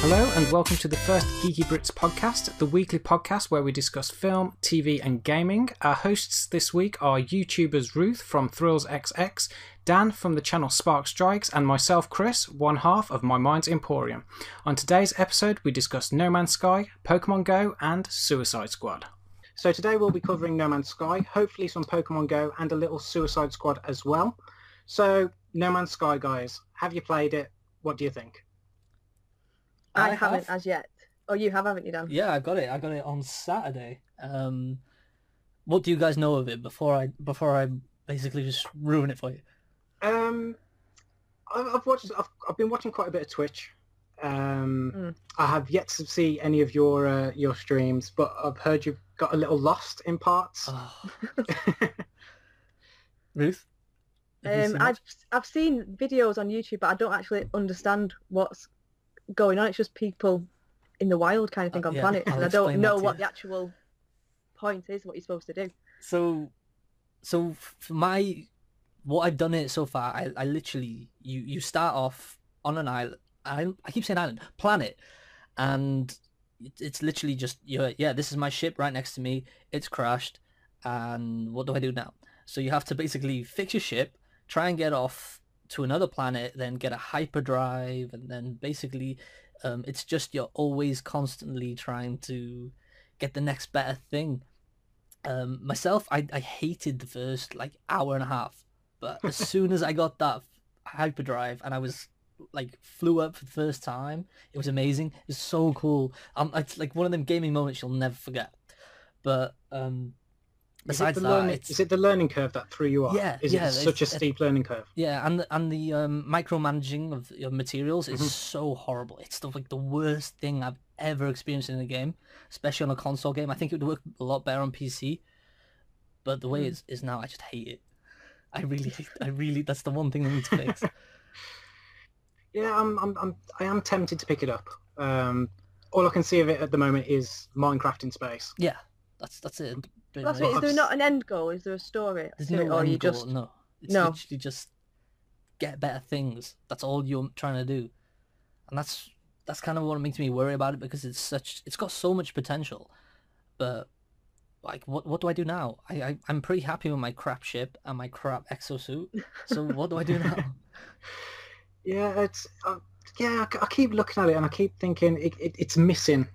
Hello, and welcome to the first Geeky Brits podcast, the weekly podcast where we discuss film, TV, and gaming. Our hosts this week are YouTubers Ruth from Thrills XX, Dan from the channel Spark Strikes, and myself, Chris, one half of My Mind's Emporium. On today's episode, we discuss No Man's Sky, Pokemon Go, and Suicide Squad. So today we'll be covering No Man's Sky, hopefully some Pokemon Go, and a little Suicide Squad as well. So, No Man's Sky, guys, have you played it? What do you think? I, I haven't have. as yet. Oh, you have, haven't you, Dan? Yeah, I got it. I got it on Saturday. Um, what do you guys know of it before I before I basically just ruin it for you? Um, I've, I've watched. I've, I've been watching quite a bit of Twitch. Um, Mm. I have yet to see any of your uh, your streams, but I've heard you've got a little lost in parts. Oh. Ruth? Um, I've? I've seen videos on YouTube, but I don't actually understand what's going on. It's just people in the wild kind of thing Uh, on yeah, planet, I'll and I don't know what you. the actual point is, what you're supposed to do. So, so for my what I've done it so far, I, I literally you you start off on an island. I I keep saying island, planet, and it- it's literally just yeah yeah. This is my ship right next to me. It's crashed, and what do I do now? So you have to basically fix your ship, try and get off to another planet, then get a hyperdrive, and then basically, um, it's just you're always constantly trying to get the next better thing um, myself, I, I hated the first like hour and a half, but as soon as I got that hyperdrive and I was like flew up for the first time, it was amazing. It was so cool. Um, it's like one of them gaming moments you'll never forget. But um, besides the that, learning, it's is it the learning curve that threw you off? Yeah, Is yeah, it such a steep learning curve? yeah, and the, and the um, micromanaging of your materials is Mhm. so horrible. It's the, like the worst thing I've ever experienced in a game, especially on a console game. I think it would work a lot better on PC, but the way Mm. it is now, I just hate it. I really, hate, I really. That's the one thing they need to fix. Yeah, I'm, I'm, I'm, I am tempted to pick it up. Um, all I can see of it at the moment is Minecraft in space. yeah, that's that's it. That's it. Is there not an end goal? Is there a story? There's no or end you goal, just no. It's No. literally just get better things. That's all you're trying to do, and that's that's kind of what makes me worry about it because it's such it's got so much potential, but like what what do I do now? I, I I'm pretty happy with my crap ship and my crap exosuit. So what do I do now? Yeah, it's uh, yeah. I, I keep looking at it and I keep thinking it, it, it's missing.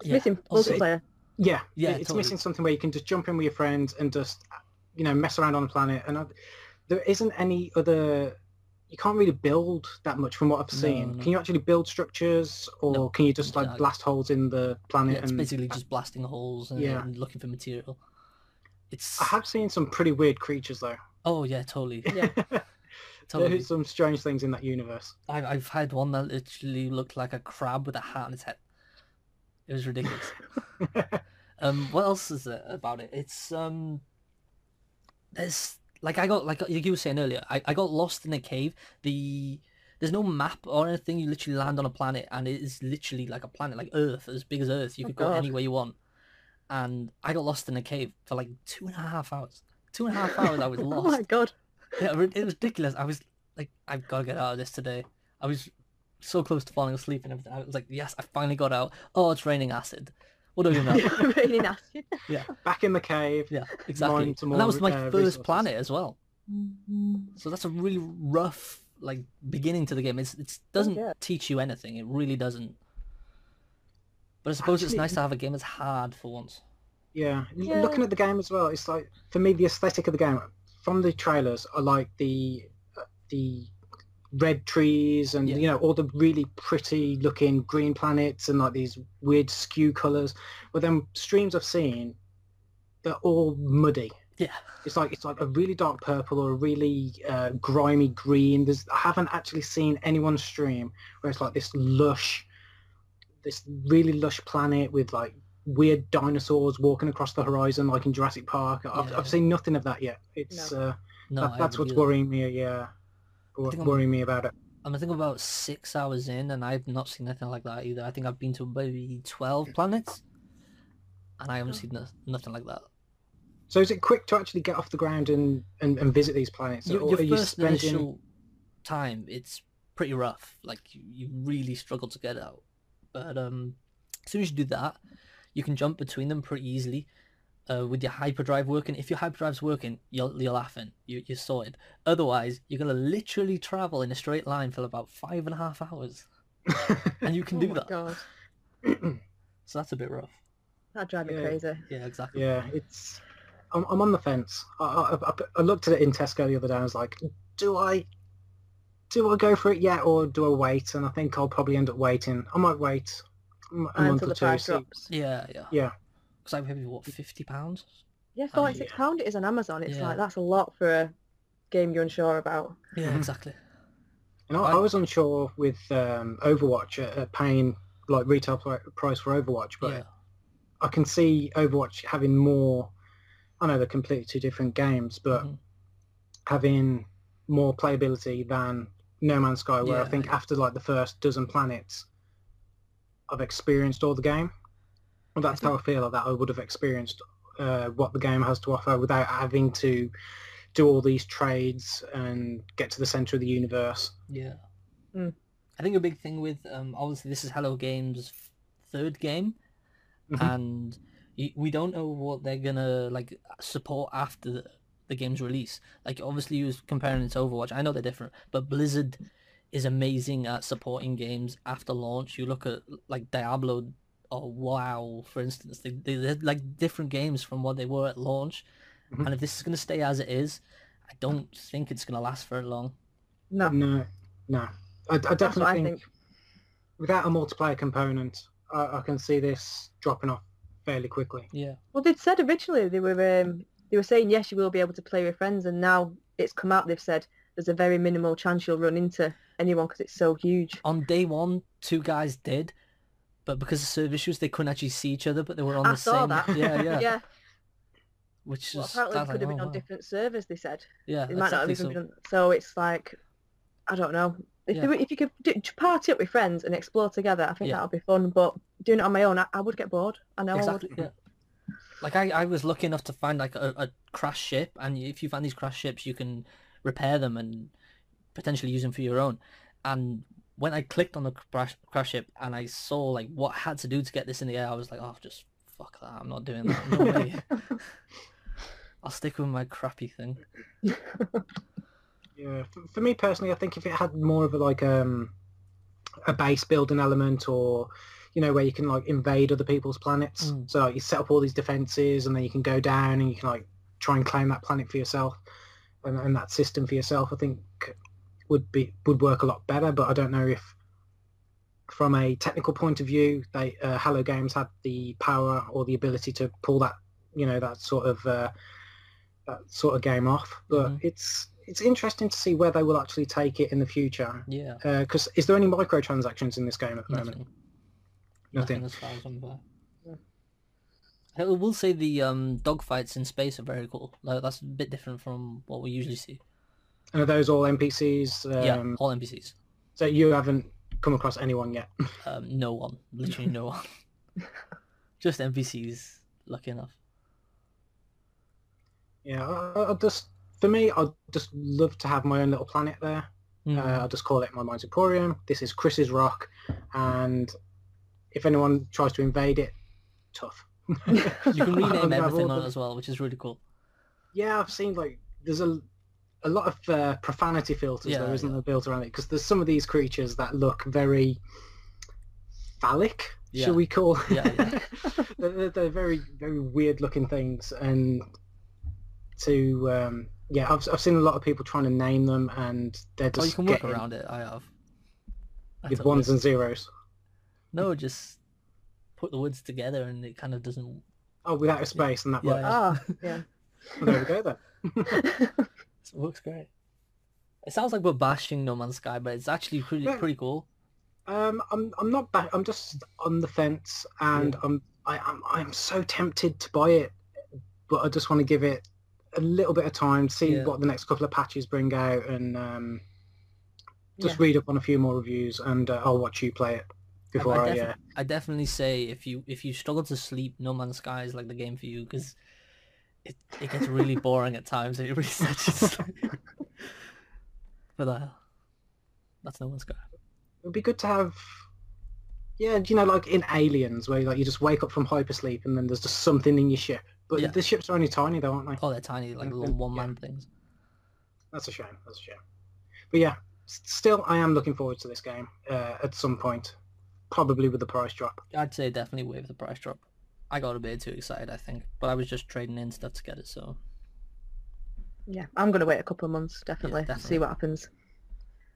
it's missing also- multiplayer? Yeah, Yeah, it's totally. missing something where you can just jump in with your friends and just you know mess around on the planet. And I, there isn't any other. You can't really build that much from what I've seen. no. Can you actually build structures, or No, can you just like blast holes in the planet? Yeah, it's and basically just blasting holes and, Yeah. and looking for material. It's I have seen some pretty weird creatures though. oh yeah, totally, Yeah. totally. There's some strange things in that universe. I've I've had one that literally looked like a crab with a hat on its head. It was ridiculous. um, what else is there about it? It's um, there's like I got like you were saying earlier. I, I got lost in a cave. The there's no map or anything. You literally land on a planet, and it is literally like a planet, like Earth, as big as Earth. You Oh, could go God. anywhere you want. And I got lost in a cave for like two and a half hours. Two and a half hours. I was lost. Oh my god! Yeah, it was ridiculous. I was like, I've got to get out of this today. I was so close to falling asleep and everything. I was like, yes, I finally got out. Oh, it's raining acid. What do you know? really nasty. Yeah. Back in the cave. yeah, exactly. And that was my uh, first resources. planet as well. So that's a really rough like beginning to the game. It's it doesn't yeah. teach you anything. It really doesn't. But I suppose it's nice to have a game that's hard for once. Yeah. Yeah. Looking at the game as well, it's like for me the aesthetic of the game from the trailers, I like the uh, the red trees and Yeah. you know all the really pretty looking green planets and like these weird skew colors. But then streams I've seen, they're all muddy. Yeah. It's like it's like a really dark purple or a really uh, grimy green. There's I haven't actually seen anyone stream where it's like this lush, this really lush planet with like weird dinosaurs walking across the horizon like in Jurassic Park. I've, Yeah. I've seen nothing of that yet. It's uh, No, that, that's what's worrying me. Yeah, wo- I'm- worrying me about it. I'm I think about six hours in, and I've not seen anything like that either. I think I've been to maybe twelve planets, and I haven't Oh. seen no, nothing like that. So is it quick to actually get off the ground and, and, and visit these planets? your, or your are you first spending- initial time, it's pretty rough. Like you, you really struggle to get out. But um, as soon as you do that, you can jump between them pretty easily. Uh, with your hyperdrive working, if your hyperdrive's working, you're you're laughing, you you're sorted. Otherwise, you're gonna literally travel in a straight line for about five and a half hours, and you can Oh do my that. God, So that's a bit rough. that drive me Yeah. crazy. Yeah, exactly. Yeah, it's. I'm, I'm on the fence. I, I, I- I looked at it in Tesco the other day. I was like, do I, do I go for it yet, or do I wait? And I think I'll probably end up waiting. I might wait a month or two. price See, drops. Yeah, yeah. yeah, Because I paid what fifty pounds. Yeah, Oh, forty six pound it is on Amazon. It's Yeah. like that's a lot for a game you're unsure about. Yeah, Mhm. exactly. and I, I was unsure with um, Overwatch uh, uh, paying like retail price for Overwatch, but yeah, I can see Overwatch having more. I know they're completely two different games, but Mhm. having more playability than No Man's Sky, where I Yeah. think after like the first dozen planets, I've experienced all the game. And that's how I feel like that I would have experienced uh, what the game has to offer without having to do all these trades and get to the center of the universe. yeah. Mm. I think a big thing with um, obviously this is Hello Games' third game, Mhm. and we don't know what they're gonna like support after the, the game's release. Like obviously you was comparing it to Overwatch. I know they're different, but Blizzard is amazing at supporting games after launch. You look at like Diablo or WoW, for instance. They, they they're like different games from what they were at launch. Mhm. And if this is gonna stay as it is, I don't think it's gonna last very long. No, No, no. I, I that's what definitely I think, think. without a multiplayer component, I, I can see this dropping off fairly quickly. Yeah. Well, they'd said originally they were um, they were saying yes, you will be able to play with friends, and now it's come out. They've said there's a very minimal chance you'll run into anyone because it's so huge. On day one, two guys did, but because of server issues, they couldn't actually see each other. But they were on I the saw same. that. Yeah, yeah. yeah. Which Well, is apparently could have like, been oh, on wow. different servers. They said Yeah, it might not have exactly. even So, been. So it's like, I don't know. If, Yeah. were, if you could do, party up with friends and explore together, I think Yeah. that would be fun. But doing it on my own, I, I would get bored. I know exactly. I would. Yeah. Like I, I was lucky enough to find like a, a crash ship, and if you find these crash ships, you can repair them and potentially use them for your own. And when I clicked on the crash, crash ship and I saw like what I had to do to get this in the air, I was like, oh, just fuck that. I'm not doing that. No way. I'll stick with my crappy thing. Yeah, for, for me personally, I think if it had more of a like um a base building element, or you know where you can like invade other people's planets, Mm. so like, you set up all these defenses, and then you can go down and you can like try and claim that planet for yourself, and, and that system for yourself, I think would be would work a lot better. But I don't know if from a technical point of view, they uh, Hello Games had the power or the ability to pull that you know that sort of uh, that sort of game off. But Mhm. it's it's interesting to see where they will actually take it in the future. Yeah. Because is there any microtransactions in this game at the moment? Nothing. Nothing. Nothing as far as I'm aware. Yeah. I will say the um, dogfights in space are very cool. Like, that's a bit different from what we usually see. And are those all NPCs? Um, yeah, all NPCs. So you haven't come across anyone yet. Um, no one, literally no one. Just NPCs. Lucky enough. yeah, I, I just for me, I'd just love to have my own little planet there. Mm. Uh, I'll just call it my Mind's Emporium. This is Chris's Rock, and if anyone tries to invade it, tough. you can rename everything on it as well, which is really cool. Yeah, I've seen like there's a a lot of uh, profanity filters Yeah, there, isn't yeah. there, built around it? Because there's some of these creatures that look very phallic, Yeah. shall we call? Yeah, yeah. they're, they're- they're very very weird looking things, and to um, yeah, I've I've seen a lot of people trying to name them, and they're just Oh, just you can work around it. I have. That's with ones list. and zeros. No, just put the words together and it kind of doesn't. Oh, without a space, and that Yeah, works. Ah, yeah. Well, there we go then. It works great. It sounds like we're bashing No Man's Sky, but it's actually pretty Yeah. pretty cool. Um, I'm I'm not back. I'm just on the fence, and I'm I, I'm I'm so tempted to buy it, but I just want to give it a little bit of time, see Yeah. what the next couple of patches bring out, and um, just Yeah. read up on a few more reviews, and uh, I'll watch you play it before I, I. defi- uh, I definitely say if you if you struggle to sleep, No Man's Sky is like the game for you because it it gets really boring at times and it really sets you to sleep. but uh, that's No Man's Sky. it would be good to have. Yeah, you know, like in Aliens, where like you just wake up from hypersleep and then there's just something in your ship. But Yeah. the ships are only tiny, though, aren't they? Oh, they're tiny, like Yeah, little one-man things. That's a shame. That's a shame. But yeah, still, I am looking forward to this game uh, at some point, probably with the price drop. I'd say definitely with the price drop. I got a bit too excited, I think, but I was just trading in stuff to get it, so Yeah, I'm going to wait a couple of months, definitely, definitely. see what happens.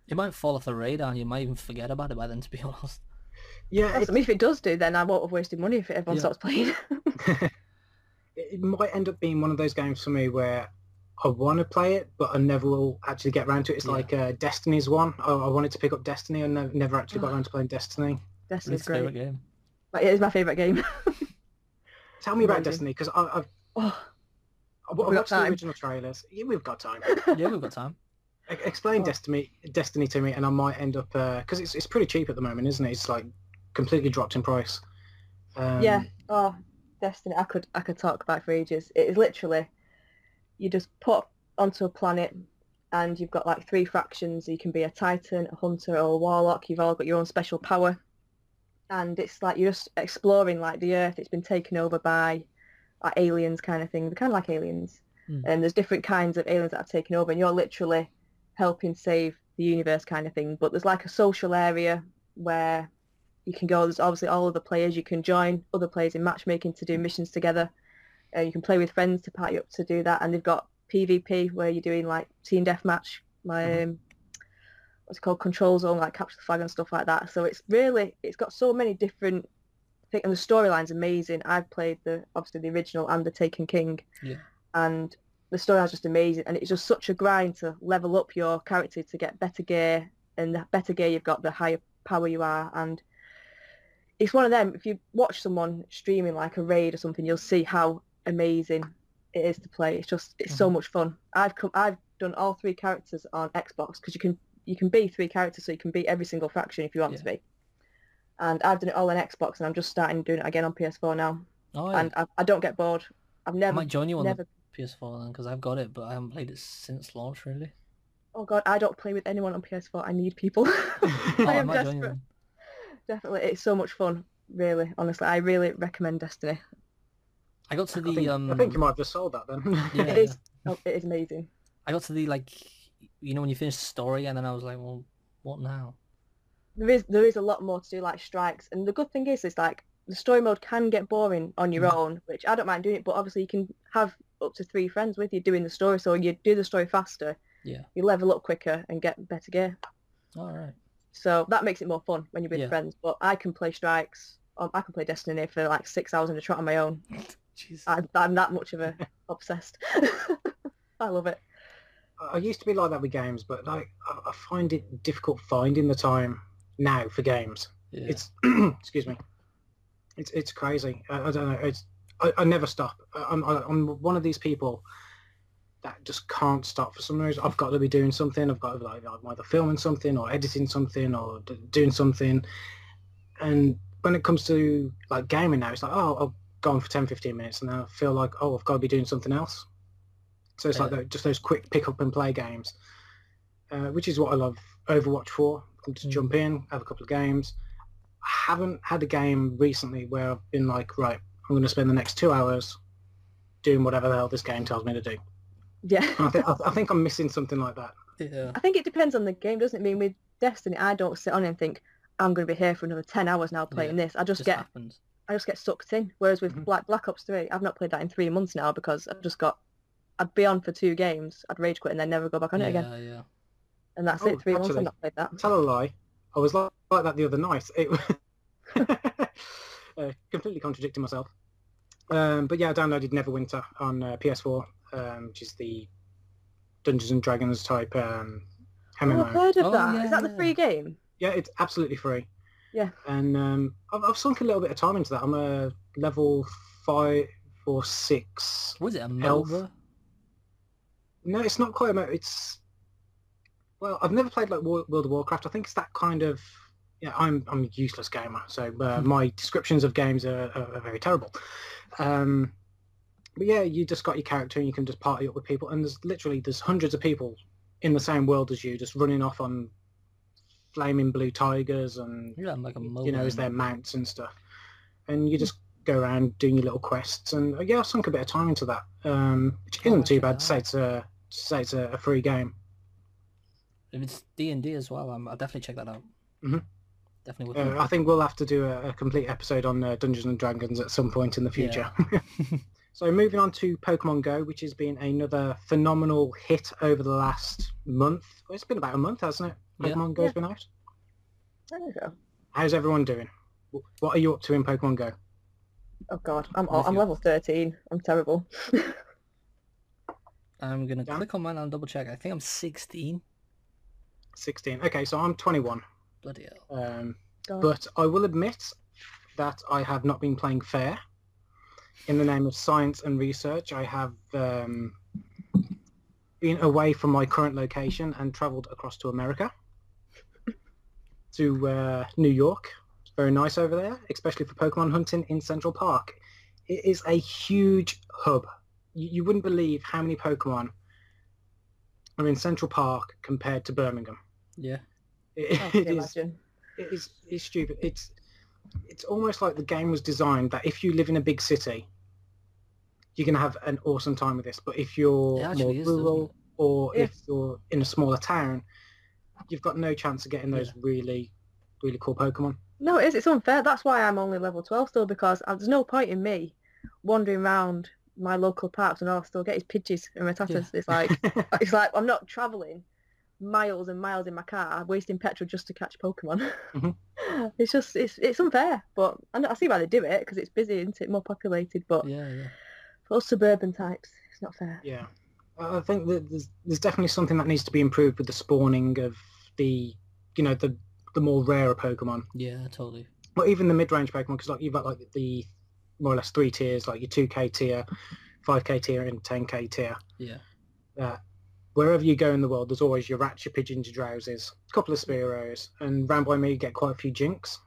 it might fall off the radar, and you might even forget about it by then. To be honest, Yeah, I mean, if it does do, then I won't have wasted money if everyone Yeah. stops playing. it might end up being one of those games for me where I want to play it, but I never will actually get around to it. It's Yeah. like uh, Destiny's one. I, I wanted to pick up Destiny and never, never actually got around to playing Destiny. Destiny's it's a favorite great. game. Like, it is my favourite game. Tell me about. Destiny because I've, oh, I've watched the time. original trailers. Yeah, we've got time. Yeah, we've got time. E- Explain Oh. Destiny, Destiny to me, and I might end up because it's it's pretty cheap at the moment, isn't it? It's like completely dropped in price. Um, yeah. Oh, Destiny. I could I could talk about it for ages. It is literally, you just put onto a planet, and you've got like three fractions. You can be a Titan, a Hunter, or a Warlock. You've all got your own special power, and it's like you're just exploring like the Earth. It's been taken over by like aliens, kind of thing. They're kind of like aliens, Hmm. and there's different kinds of aliens that have taken over, and you're literally helping save the universe, kind of thing. But there's like a social area where you can go. There's obviously all of the players. You can join other players in matchmaking to do missions together. Uh, you can play with friends to party up to do that. And they've got PvP where you're doing like team deathmatch, like Mhm. um, what's called, control zone, like capture the flag and stuff like that. So it's really it's got so many different. things and the storyline's amazing. I've played the obviously the original and the Taken King, Yeah. and the storyline's just amazing. And it's just such a grind to level up your character to get better gear, and the better gear you've got, the higher power you are, and it's one of them. If you watch someone streaming like a raid or something, you'll see how amazing it is to play. It's just it's so mm-hmm. much fun. I've come I've done all three characters on Xbox because you can you can be three characters, so you can be every single faction if you want Yeah. to be. And I've done it all on Xbox, and I'm just starting doing it again on PS4 now. Oh, yeah. And I, I don't get bored. I've I never might join you on never. the PS4 then, because I've got it, but I haven't played it since launch really. Oh god, I don't play with anyone on PS4. I need people. Oh, I I am might join you desperate. Definitely, it's so much fun. Really, honestly, I really recommend Destiny. I got to I the think, um. I think you might have just sold that then. Yeah, It is. Oh, it is amazing. I got to the like, you know, when you finish the story, and then I was like, well, what now? There is there is a lot more to do, like strikes. And the good thing is, is like the story mode can get boring on your Mhm. own, which I don't mind doing it. But obviously, you can have up to three friends with you doing the story, so you do the story faster. Yeah. You level up quicker and get better gear. All right. So that makes it more fun when you're with Yeah. friends. But I can play strikes. Um, I can play Destiny for like six hours in a trot on my own. Jeez. I'm, I'm that much of a obsessed. I love it. I used to be like that with games, but like I, I find it difficult finding the time now for games. yeah. It's excuse me. It's it's crazy. I, I don't know. It's I, I never stop. I'm I, I'm one of these people that just can't stop for some reason. I've got to be doing something. I've got to be like I'm either filming something or editing something or d- doing something. And when it comes to like gaming now, it's like oh I'll go on for 10, 15 minutes, and then I feel like oh I've got to be doing something else. So it's like Yeah. tho- just those quick pick up and play games, uh, which is what I love Overwatch for. I can just Mm. jump in, have a couple of games. I haven't had a game recently where I've been like, right, I'm going to spend the next two hours doing whatever the hell this game tells me to do. Yeah. I, think, I, I think I'm missing something like that. yeah. I think it depends on the game, doesn't it? I mean, with Destiny, I don't sit on it and think I'm going to be here for another ten hours now playing this. I just, Just get happens. I just get sucked in. Whereas with Mhm. Black Black Ops Three, I've not played that in three months now because I've just got. I'd be on for two games, I'd rage quit and then never go back on yeah, it again. yeah. yeah. And that's Oh, it. Three months actually- I've not played that. Tell a lie. I was like, like that the other night. It, uh, completely contradicting myself. Um, but yeah, I downloaded Neverwinter on uh, PS4, um, which is the Dungeons and Dragons type um, Oh, I've heard of Oh, that. Is yeah, that the free game? Yeah, it's absolutely free. Yeah. And um, I've, I've sunk a little bit of time into that. I'm a level five or six. Was it a Health. MOBA? No, it's not quite a mo- It's well, I've never played like World of Warcraft. I think it's that kind of. Yeah, I'm I'm a useless gamer, so uh, Hmm. my descriptions of games are, are, are very terrible. Um, but yeah, you just got your character and you can just party up with people, and there's literally there's hundreds of people in the same world as you, just running off on flaming blue tigers and Yeah, like a you know, as their mounts and stuff. And you just go around doing your little quests. And uh, yeah, I sunk a bit of time into that, um, which Oh, isn't too bad to say it's a to say it's a, a free game. If it's D and D as well, I'm, I'll definitely check that out. Mhm. Definitely. Uh, I think we'll have to do a, a complete episode on uh, Dungeons and Dragons at some point in the future. so moving on to Pokemon Go, which has been another phenomenal hit over the last month. Well, it's been about a month, hasn't it? Yeah. Pokemon Go's Yeah. been out. There you go. How's everyone doing? What are you up to in Pokemon Go? Oh god, I'm I'm level 13. I'm terrible. I'm gonna Dan? click on mine and double check. I think I'm 16. 16. Okay, so I'm 21. Bloody hell. Um, but I will admit that I have not been playing fair. In the name of science and research, I have um, been away from my current location and travelled across to America, to uh, New York. It's very nice over there, especially for Pokemon hunting in Central Park. It is a huge hub. You, you wouldn't believe how many Pokemon are in Central Park compared to Birmingham. Yeah. It, I can it is imagine. it is it's stupid. It's it's almost like the game was designed that if you live in a big city, you're gonna have an awesome time with this. But if you're more is, rural or Yeah. if you're in a smaller town, you've got no chance of getting those Yeah. really really cool Pokemon. No, it is. It's unfair. That's why I'm only level 12 still because uh, there's no point in me wandering around my local parks and I'll still get his Pidgeys and Rattatas. It's like it's like I'm not travelling miles and miles in my car, wasting petrol just to catch Pokemon. Mhm. It's just it's it's unfair, but I, know, I see why they do it because it's busy, isn't it? More populated, but Yeah, yeah. for us suburban types, it's not fair. yeah, I think that there's there's definitely something that needs to be improved with the spawning of the you know the the more rarer Pokemon. Yeah, totally. well, even the mid-range Pokemon, because like you've got like the more or less three tiers, like your 2K tier, 5K tier, and 10K tier. Yeah. That wherever you go in the world, there's always your Rats, your Pigeons, your Drowzees, a couple of Spearows, and round by me you get quite a few Jynx.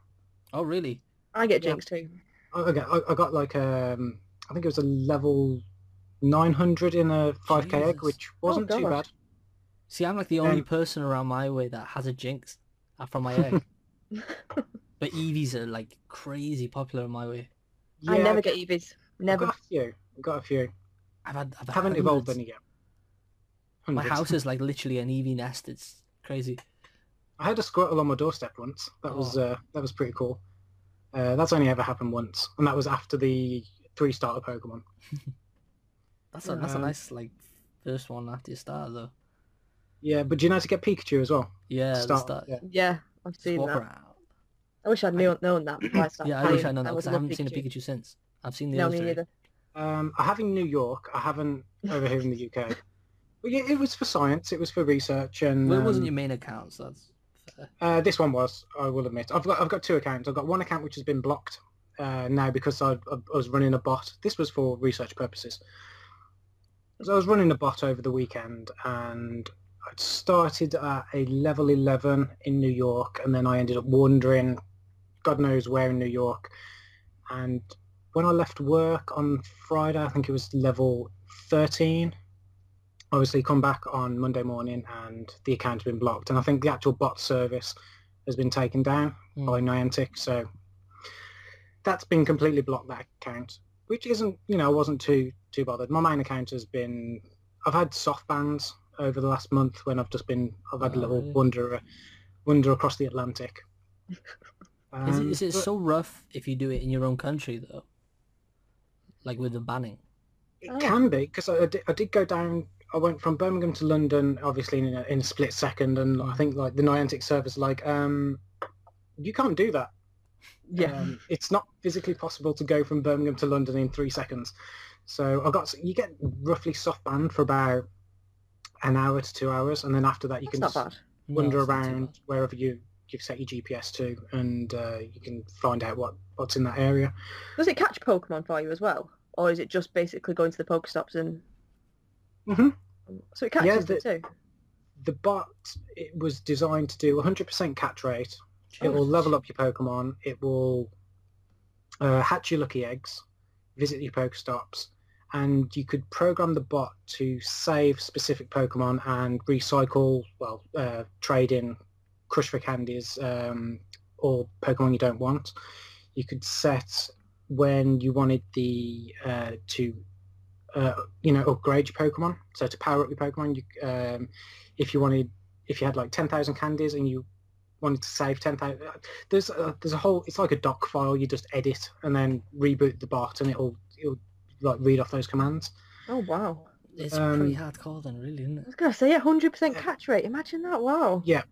Oh, really? I get Yeah. Jynx too. I I got, I I got like um, I think it was a level 900 in a 5K egg, which wasn't too bad. See, I'm like the only Um, person around my way that has a Jynx uh, from my egg. but Eevees are like crazy popular in my way. Yeah, I never get Eevees. I've Never. got a few. I've got a few. I've had. I've Haven't evolved any yet. My house is like literally an Eevee nest. It's crazy. I had a Squirtle on my doorstep once. That was Oh. uh, that was pretty cool. Uh, that's only ever happened once, and that was after the three starter Pokemon. That's a that's a Um, nice like first one after you start though. Yeah, but do you know how to get Pikachu as well? Yeah, Start- start. yeah. Yeah, I've seen walk that. around. I wish I'd known, known that before I started Yeah, I wish. I'd known that because I haven't seen a Pikachu since. I've seen the No, other me neither. Um, I have in New York. I haven't over here in the UK. But yeah, it was for science. It was for research, and Well, it wasn't um, your main account, so that's fair. Uh, this one was, I will admit. I've got I've got two accounts. I've got one account which has been blocked uh, now because I, I was running a bot. This was for research purposes. So I was running a bot over the weekend and I'd started at a level 11 in New York and then I ended up wandering God knows where in New York. And when I left work on Friday, I think it was level 13, obviously come back on Monday morning and the account's been blocked. And I think the actual bot service has been taken down Hmm. by Niantic. So that's been completely blocked, that account, which isn't, you know, I wasn't too, too bothered. My main account has been, I've had soft bans over the last month when I've just been, I've had a Oh, little really? wander, wander across the Atlantic. Is it, Um, is it but- so rough if you do it in your own country though? Like with the banning. It Oh. can be because I, I did, I did go down. I went from Birmingham to London, obviously in a, in a split second, and I think like the Niantic service, like, um, you can't do that. Yeah. Um, it's not physically possible to go from Birmingham to London in three seconds. So I got you get roughly soft banned for about an hour to two hours, and then after that you That's can not just bad. No, wander it's not too around wherever you you've set your GPS to, and uh, you can find out what what's in that area. Does it catch Pokemon for you as well? Or is it just basically going to the Pokestops and... hmm So it catches the- them too? the bot it was designed to do 100% catch rate. It will level up your Pokemon. It will uh, hatch your lucky eggs, visit your Pokestops, and you could program the bot to save specific Pokemon and recycle, well, uh, trade in crush for candies um, or Pokemon you don't want. You could set when you wanted the uh, to uh, you know upgrade your Pokemon. So to power up your Pokemon, you um, if you wanted if you had like ten thousand candies and you wanted to save ten thousand, there's a, there's a whole it's like a doc file. You just edit and then reboot the bot and it'll it'll like read off those commands. Oh wow. It's Um, pretty hardcore then, really, isn't it? I was gonna say hundred percent catch rate. Imagine that. Wow. Yeah,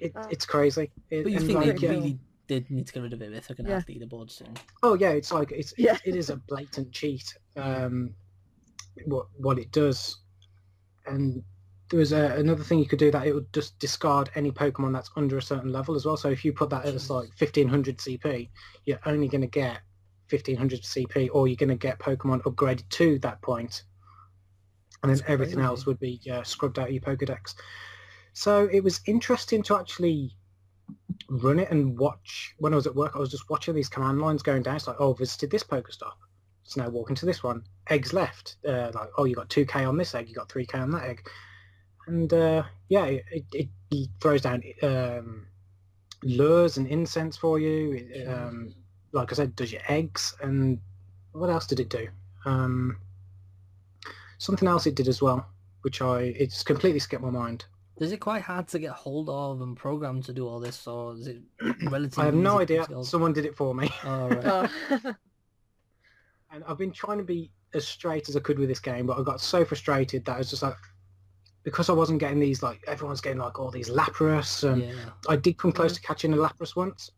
it, Oh. it's crazy. It- But you think like, they yeah, really did need to get rid of it if they're going to Yeah. have leaderboards soon. Oh yeah, it's like it's Yeah. it is a blatant cheat. Um, what what it does, and there was a, another thing you could do that it would just discard any Pokemon that's under a certain level as well. So if you put that as like fifteen hundred CP, you're only going to get fifteen hundred CP, or you're going to get Pokemon upgraded to that point, and then That's everything crazy. else would be uh, scrubbed out of your Pokedex. So it was interesting to actually run it and watch. When I was at work, I was just watching these command lines going down. It's like, oh, visited this Pokestop. It's now walking to this one. Eggs left. Uh, like, oh, you got 2k on this egg. You got 3k on that egg. And uh, yeah, it, it, it throws down um, lures and incense for you. It, um, like I said, does your eggs. And what else did it do? Um, something else it did as well, which I it's completely skipped my mind. Is it quite hard to get hold of and programmed to do all this, or is it relatively? I have no idea. skills? Someone did it for me. Oh, right. Oh. and I've been trying to be as straight as I could with this game, but I got so frustrated that I was just like, because I wasn't getting these like everyone's getting like all these Lapras, and yeah, I did come close to catching a Lapras once,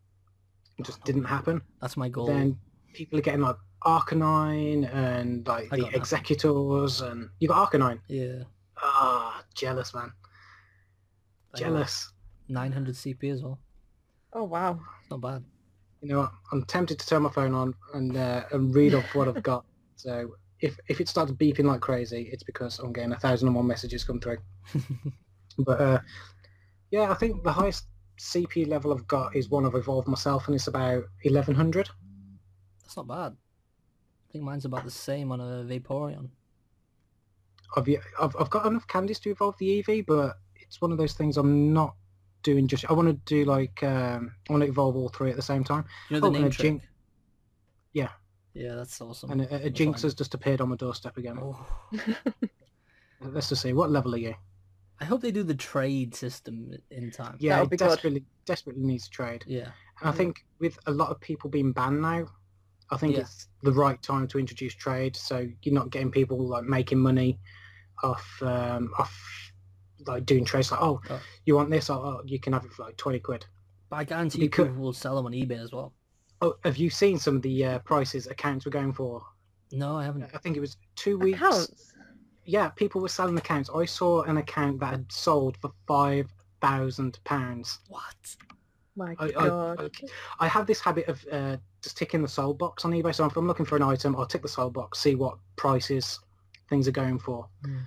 it just didn't happen. that's my goal. Then people are getting like Arcanine and like I the got that. Exeggutors, and you got Arcanine. Yeah, Ah, jealous man, I got jealous. 900 CP as well. oh wow. It's not bad. You know what? I'm tempted to turn my phone on and uh, and read off what I've got. So if if it starts beeping like crazy, it's because I'm getting a thousand and one messages come through. But uh, yeah, I think the highest CP level I've got is one I've evolved myself, and it's about 1100. That's not bad. I think mine's about the same on a Vaporeon. I've, I've I've got enough candies to evolve the Eevee, but it's one of those things I'm not doing just. I want to do like um, I want to evolve all three at the same time. You know the Oh, name and trick? Jink- Yeah. Yeah, that's awesome. And a, a Jynx find has just appeared on my doorstep again. Oh. Let's just see. What level are you? I hope they do the trade system in time. Yeah, would it be good. desperately desperately needs to trade. Yeah. And I think with a lot of people being banned now, I think Yeah. it's the right time to introduce trade. So you're not getting people like making money off um, off like doing trades. Like, oh, Oh. you want this? Oh, oh, you can have it for like twenty quid. But I guarantee you Because- people will sell them on eBay as well. Oh, have you seen some of the uh, prices accounts were going for? No, I haven't. I think it was two weeks. Accounts. Yeah, people were selling accounts. I saw an account that had sold for five thousand pounds. What? My I, god. I, I have this habit of uh, just ticking the sold box on eBay. So if I'm looking for an item, I'll tick the sold box, see what prices things are going for. Hmm.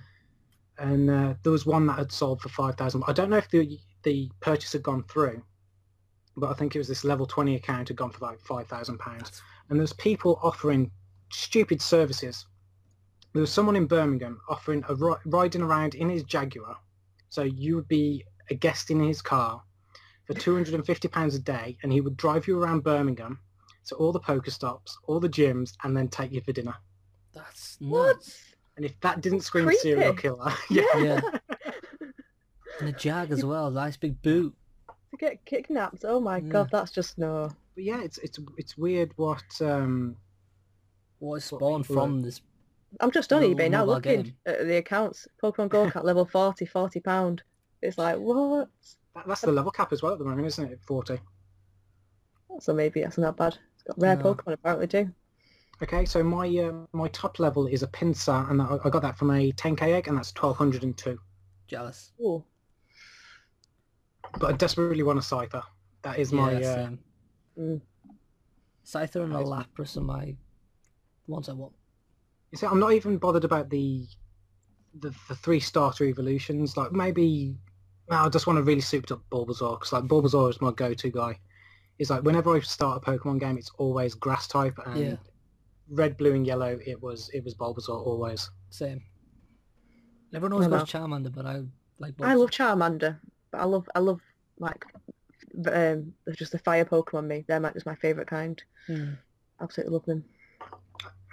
And uh, there was one that had sold for five thousand. I don't know if the the purchase had gone through, but I think it was this level twenty account had gone for like five thousand pounds. That's- And there's people offering stupid services. There was someone in Birmingham offering a ri- riding around in his Jaguar. So you would be a guest in his car for £250 a day and he would drive you around Birmingham to all the Pokestops, all the gyms and then take you for dinner. That's What? Nuts. And if that didn't scream Creepy. serial killer, yeah. Yeah. And a Jag as well, nice big boot. to get kidnapped. Oh my Yeah. god, that's just no. But yeah, it's it's it's weird what um What is What spawned people are- from this? I'm just on eBay now mobile looking game. at the accounts. Pokemon Go Kart level 40, 40 pound. It's like what? that, that's the level cap as well at the moment, isn't it? 40. So maybe that's not bad. It's got rare No. Pokemon apparently too. Okay, so my uh, my top level is a Pinsir, and I, I got that from a 10k egg, and that's 1202. Jealous. Ooh. But I desperately want a Scyther. That is my yeah, uh. Mm. Scyther and a Nice. Lapras are my ones I want. You see, I'm not even bothered about the the, the three starter evolutions. Like maybe well, I just want to really souped up Bulbasaur because like Bulbasaur is my go-to guy. It's like whenever I start a Pokemon game, it's always grass type and Yeah. Red, blue, and yellow. It was it was Bulbasaur always. Same. Everyone always No, goes Charmander, but I like. I love Charmander, but I love I love like um, just the fire Pokemon. Me, they're my, just my favorite kind. Hmm. Absolutely love them.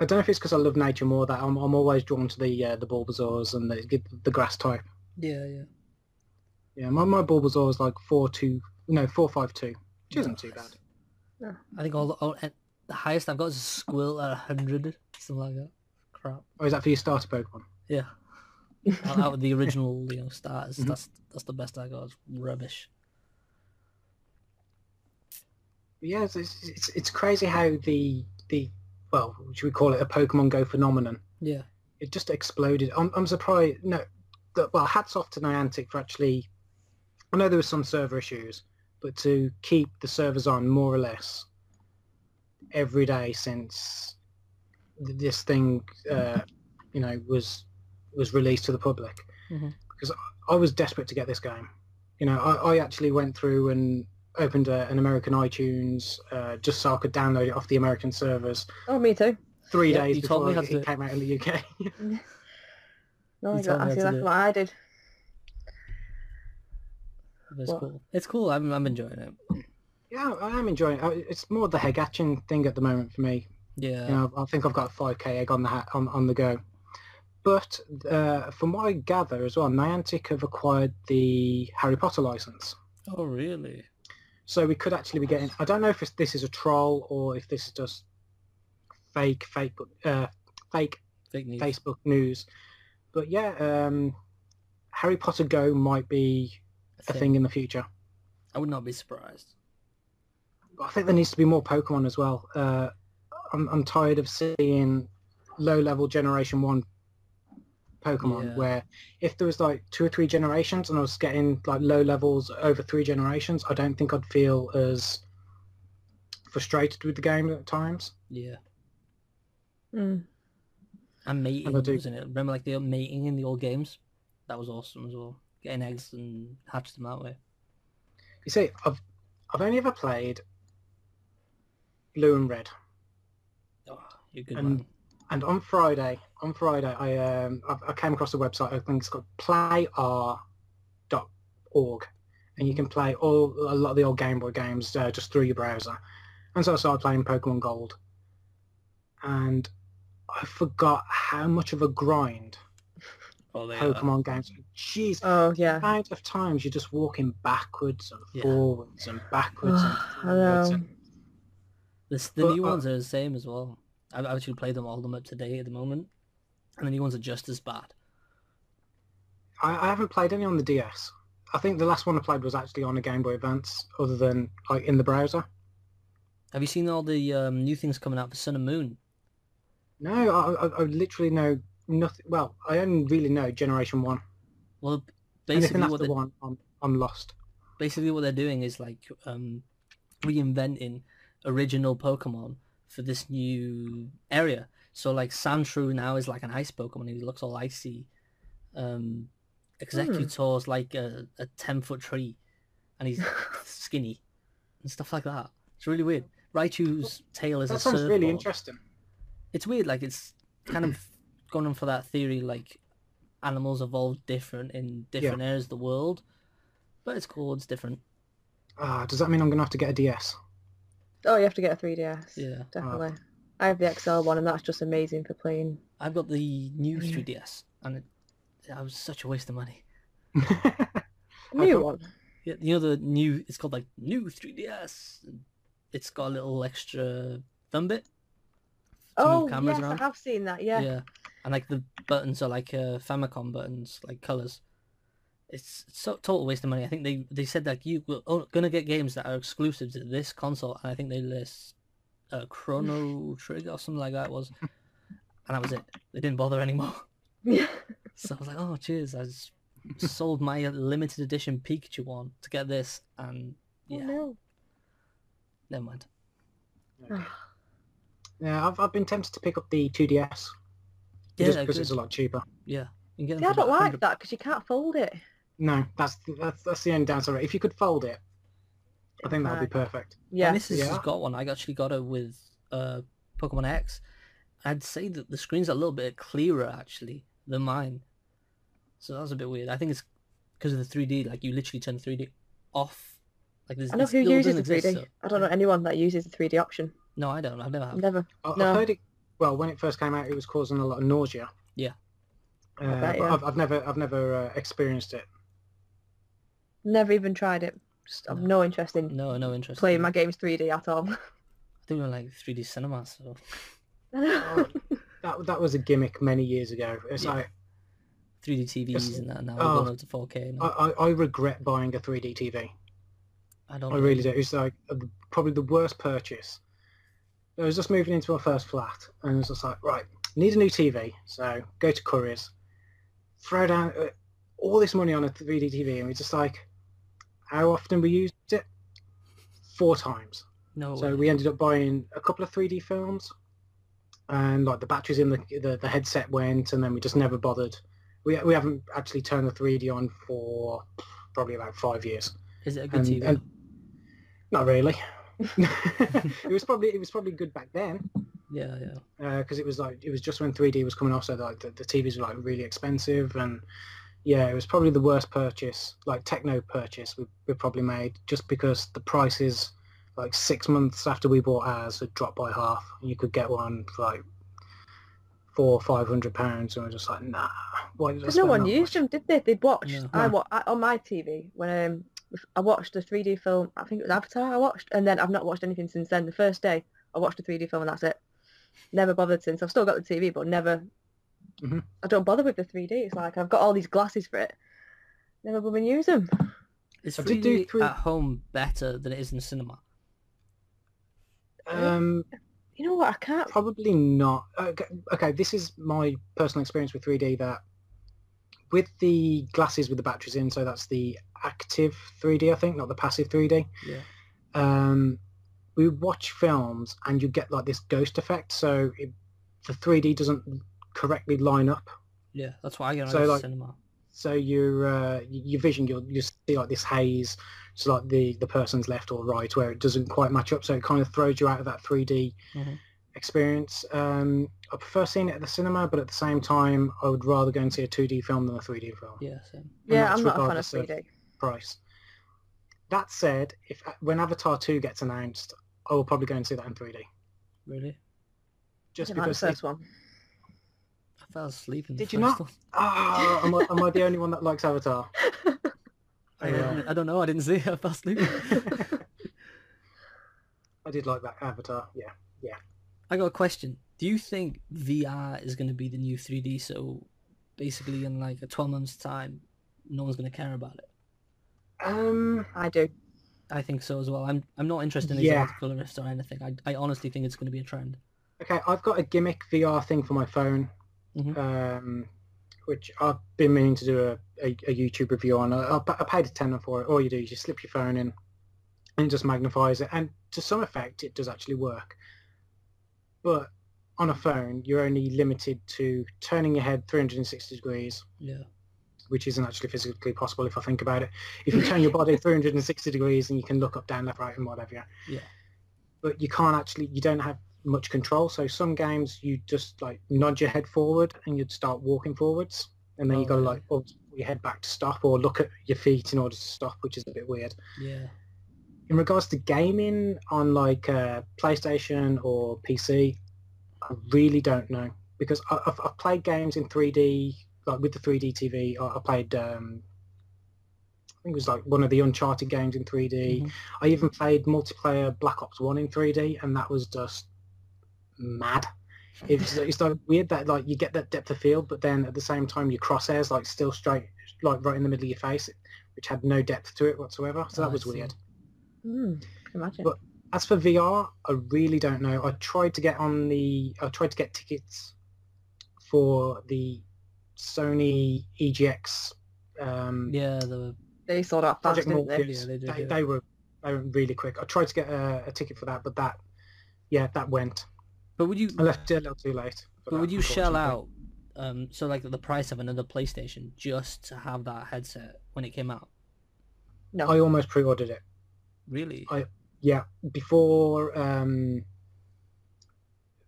I don't know if it's because I love nature more that I'm, I'm always drawn to the uh, the Bulbasaurs and the the grass type. Yeah, yeah. Yeah, my my Bulbasaur is like four two, no four five two, which isn't too bad. Nice. I think all, the- all the highest I've got is a squill at hundred, something like that. Crap. Oh, is that for your starter Pokemon? Yeah. out, out of the original, you know, starters, Mhm. that's that's the best I got. It's rubbish. Yeah, it's, it's it's it's crazy how the the well, should we call it a Pokemon Go phenomenon? Yeah. It just exploded. I'm I'm surprised. No, the, well, hats off to Niantic for actually. I know there was some server issues, but to keep the servers on more or less every day since this thing, uh, you know, was was released to the public, Mhm. because I was desperate to get this game. You know, I, I actually went through and opened a, an American iTunes uh, just so I could download it off the American servers Oh, me too. three Yep, days you told before me how it, to it it. came out in the UK. No, I told me how that's exactly what I did. It's cool. It's cool. I'm I'm enjoying it. Yeah, I am enjoying it. It's more the Hegatchin thing at the moment for me. Yeah. You know, I think I've got a 5k egg on the hat, on, on the go. But uh, from what I gather as well, Niantic have acquired the Harry Potter license. Oh really? So we could actually be getting, I don't know if it's, this is a troll or if this is just fake, fake, uh, fake Fake news. Facebook news. But yeah, um, Harry Potter Go might be a thing in the future. I would not be surprised. I think there needs to be more Pokemon as well. Uh, I'm, I'm tired of seeing low-level Generation 1 Pokemon Yeah. where if there was like two or three generations and I was getting like low levels over three generations, I don't think I'd feel as frustrated with the game at times. Yeah. Mm. And mating, And I do- wasn't it? Remember like the mating in the old games? That was awesome as well. Getting eggs and hatch them that way. You see, I've, I've only ever played Blue and Red. Oh, you're good And man. And on Friday, on Friday, I um I, I came across a website. I think it's called playr.org, and you can play all a lot of the old Game Boy games uh, just through your browser. And so I started playing Pokemon Gold, and I forgot how much of a grind Oh, they are. Pokemon games. Jeez, Oh, the yeah. amount of times you're just walking backwards and Yeah. forwards and backwards and I forwards. know. And, This, the But, new uh, ones are the same as well. I've actually played them all them up to date at the moment, and the new ones are just as bad. I, I haven't played any on the DS. I think the last one I played was actually on a Game Boy Advance, other than like in the browser. Have you seen all the um, new things coming out for Sun and Moon? No, I, I, I literally know nothing. Well, I only really know Generation One. Well, basically what they one, I'm, I'm lost. basically what they're doing is like um, reinventing original Pokemon for this new area. So like Sandshrew now is like an ice Pokemon. He looks all icy. Um, Exeggutor's like a, a ten foot tree, and he's skinny and stuff like that. It's really weird. Raichu's tail is That a sounds really interesting. It's weird. Like it's kind of going on for that theory. Like animals evolve different in different areas of the world, but it's cool. It's different. Ah, does that mean I'm gonna have to get a DS? Oh, you have to get a 3DS. Yeah. Definitely. I have the XL one, and that's just amazing for playing. I've got the new 3DS, and it, that was such a waste of money. New one. Yeah, you know the new. It's called like new 3DS. It's got a little extra thumb bit. Oh, cameras yes, around. I have seen that. Yeah. Yeah. and like the buttons are like uh, Famicom buttons, like colors. It's so total waste of money. I think they they said that you were gonna get games that are exclusive to this console, and I think they list uh, Chrono Trigger or something like that was, and that was it. They didn't bother anymore. Yeah. So I was like, oh, cheers. I just sold my limited edition Pikachu one to get this, and Oh, yeah, no. never mind. yeah, I've, I've been tempted to pick up the 2DS Yeah, just they're because it's a lot cheaper. Yeah, you can get See, I don't like 100 that because you can't fold it. No, that's that's that's the only downside. If you could fold it, I think that would be perfect. Yeah. My missus Yeah. has got one. I actually got it with uh, Pokemon X. I'd say that the screen's a little bit clearer actually than mine. So that was a bit weird. I think it's because of the 3D. Like you literally turn the 3D off Like, there's, I know who uses the 3D. exist, so- I don't know anyone that uses the 3D option. No, I don't. I've never I've had. never. I- No. I've heard it. Well, when it first came out, it was causing a lot of nausea. Yeah. Uh, bet, yeah. I've, I've never, I've never uh, experienced it. Never even tried it. Just I've no interest in No, no interest. playing in my games 3D at all. I think we're like 3D cinema, so Oh, that that was a gimmick many years ago. It's Yeah. like 3D TVs Yes. and that now Oh. we're going up to 4K. I, Now. I, I regret buying a 3D TV. I don't. I really do. It's like uh, probably the worst purchase. I was just moving into my first flat, and it was just like, right, need a new TV. So go to Curry's, throw down uh, all this money on a 3D TV, and we're just like, how often we used it? Four times. No. So way. we ended up buying a couple of 3D films, and like the batteries in the the, the headset went, and then we just never bothered. We we haven't actually turned the 3D on for probably about five years. Is it a good and- TV? and- Not really. it was probably it was probably good back then yeah, yeah. Uh, because it was like it was just when 3D was coming off, so like the, the TVs were like really expensive, and yeah, it was probably the worst purchase, like techno purchase we, we probably made, just because the prices like six months after we bought ours had dropped by half, and you could get one for like four or five hundred pounds, and we're just like, nah, why Because no one used much? them, did they? They watched. No. I No. wa- I, on my TV when um, I watched the 3D film. I think it was Avatar. I watched, and then I've not watched anything since then. The first day I watched the 3D film, and that's it. Never bothered since. I've still got the TV, but never. Mhm. I don't bother with the 3D. It's like I've got all these glasses for it. Never blooming use them. Is I did do 3D at home better than it is in cinema? Um, You know what? I can't. Probably not. Okay, okay, this is my personal experience with 3D that with the glasses with the batteries in, so that's the active 3D, I think, not the passive 3D. Yeah. Um, we watch films and you get like this ghost effect, so it, the 3D doesn't correctly line up. Yeah, that's why I get So, on like- cinema. So your uh, your vision, you'll you see like this haze, it's like the the person's left or right, where it doesn't quite match up. So it kind of throws you out of that 3D Mhm. experience. Um, I prefer seeing it at the cinema, but at the same time, I would rather go and see a 2D film than a 3D film. Yeah, same. Yeah, I'm not a fan of 3D. Price. That said, if when Avatar 2 gets announced, I will probably go and see that in 3D. Really? Just Didn't like because. the it- one. I fell asleep in the Did you first not? one. Ah, am, I, am I the only one that likes Avatar? I, Yeah. I don't know. I didn't see it. I fell asleep. I did like that Avatar. Yeah. Yeah. I got a question. Do you think VR is going to be the new 3D? So basically, in like a 12 months' time, no one's going to care about it. Um. I do. I think so as well. I'm I'm not interested in these Yeah. colorist or anything. I, I honestly think it's going to be a trend. Okay, I've got a gimmick VR thing for my phone, Mhm. um, which I've been meaning to do a, a, a YouTube review on. I, I I paid a tenner for it. All you do is you slip your phone in and it just magnifies it. And to some effect, it does actually work. But on a phone, you're only limited to turning your head 360 degrees, Yeah. which isn't actually physically possible if I think about it. If you turn your body 360 degrees and you can look up, down, left, right, and whatever. Yeah. But you can't actually, you don't have much control. So some games you just like nod your head forward and you'd start walking forwards. And then Oh, you got to like pull your head back to stop or look at your feet in order to stop, which is a bit weird. Yeah. In regards to gaming on like uh, PlayStation or PC, I really don't know because I, I've, I've played games in 3D, like with the 3D TV. I, I played, um, I think it was like one of the Uncharted games in 3D. Mhm. I even played multiplayer Black Ops 1 in 3D and that was just mad. It's, it's like weird that like you get that depth of field, but then at the same time your crosshairs like still straight, like right in the middle of your face, which had no depth to it whatsoever. So Oh, that was weird. Hmm. Imagine. But- As for VR, I really don't know. I tried to get on the, I tried to get tickets for the Sony EGX. Um, Yeah. The they sold out fast, Project didn't they? Yeah, they did, they, yeah. they were they were really quick. I tried to get a, a ticket for that, but that, yeah, that went. But would you I left it a little too late. but that, would you shell out um so like the price of another PlayStation just to have that headset when it came out? No. I almost pre-ordered it. Really? I- Yeah, before um,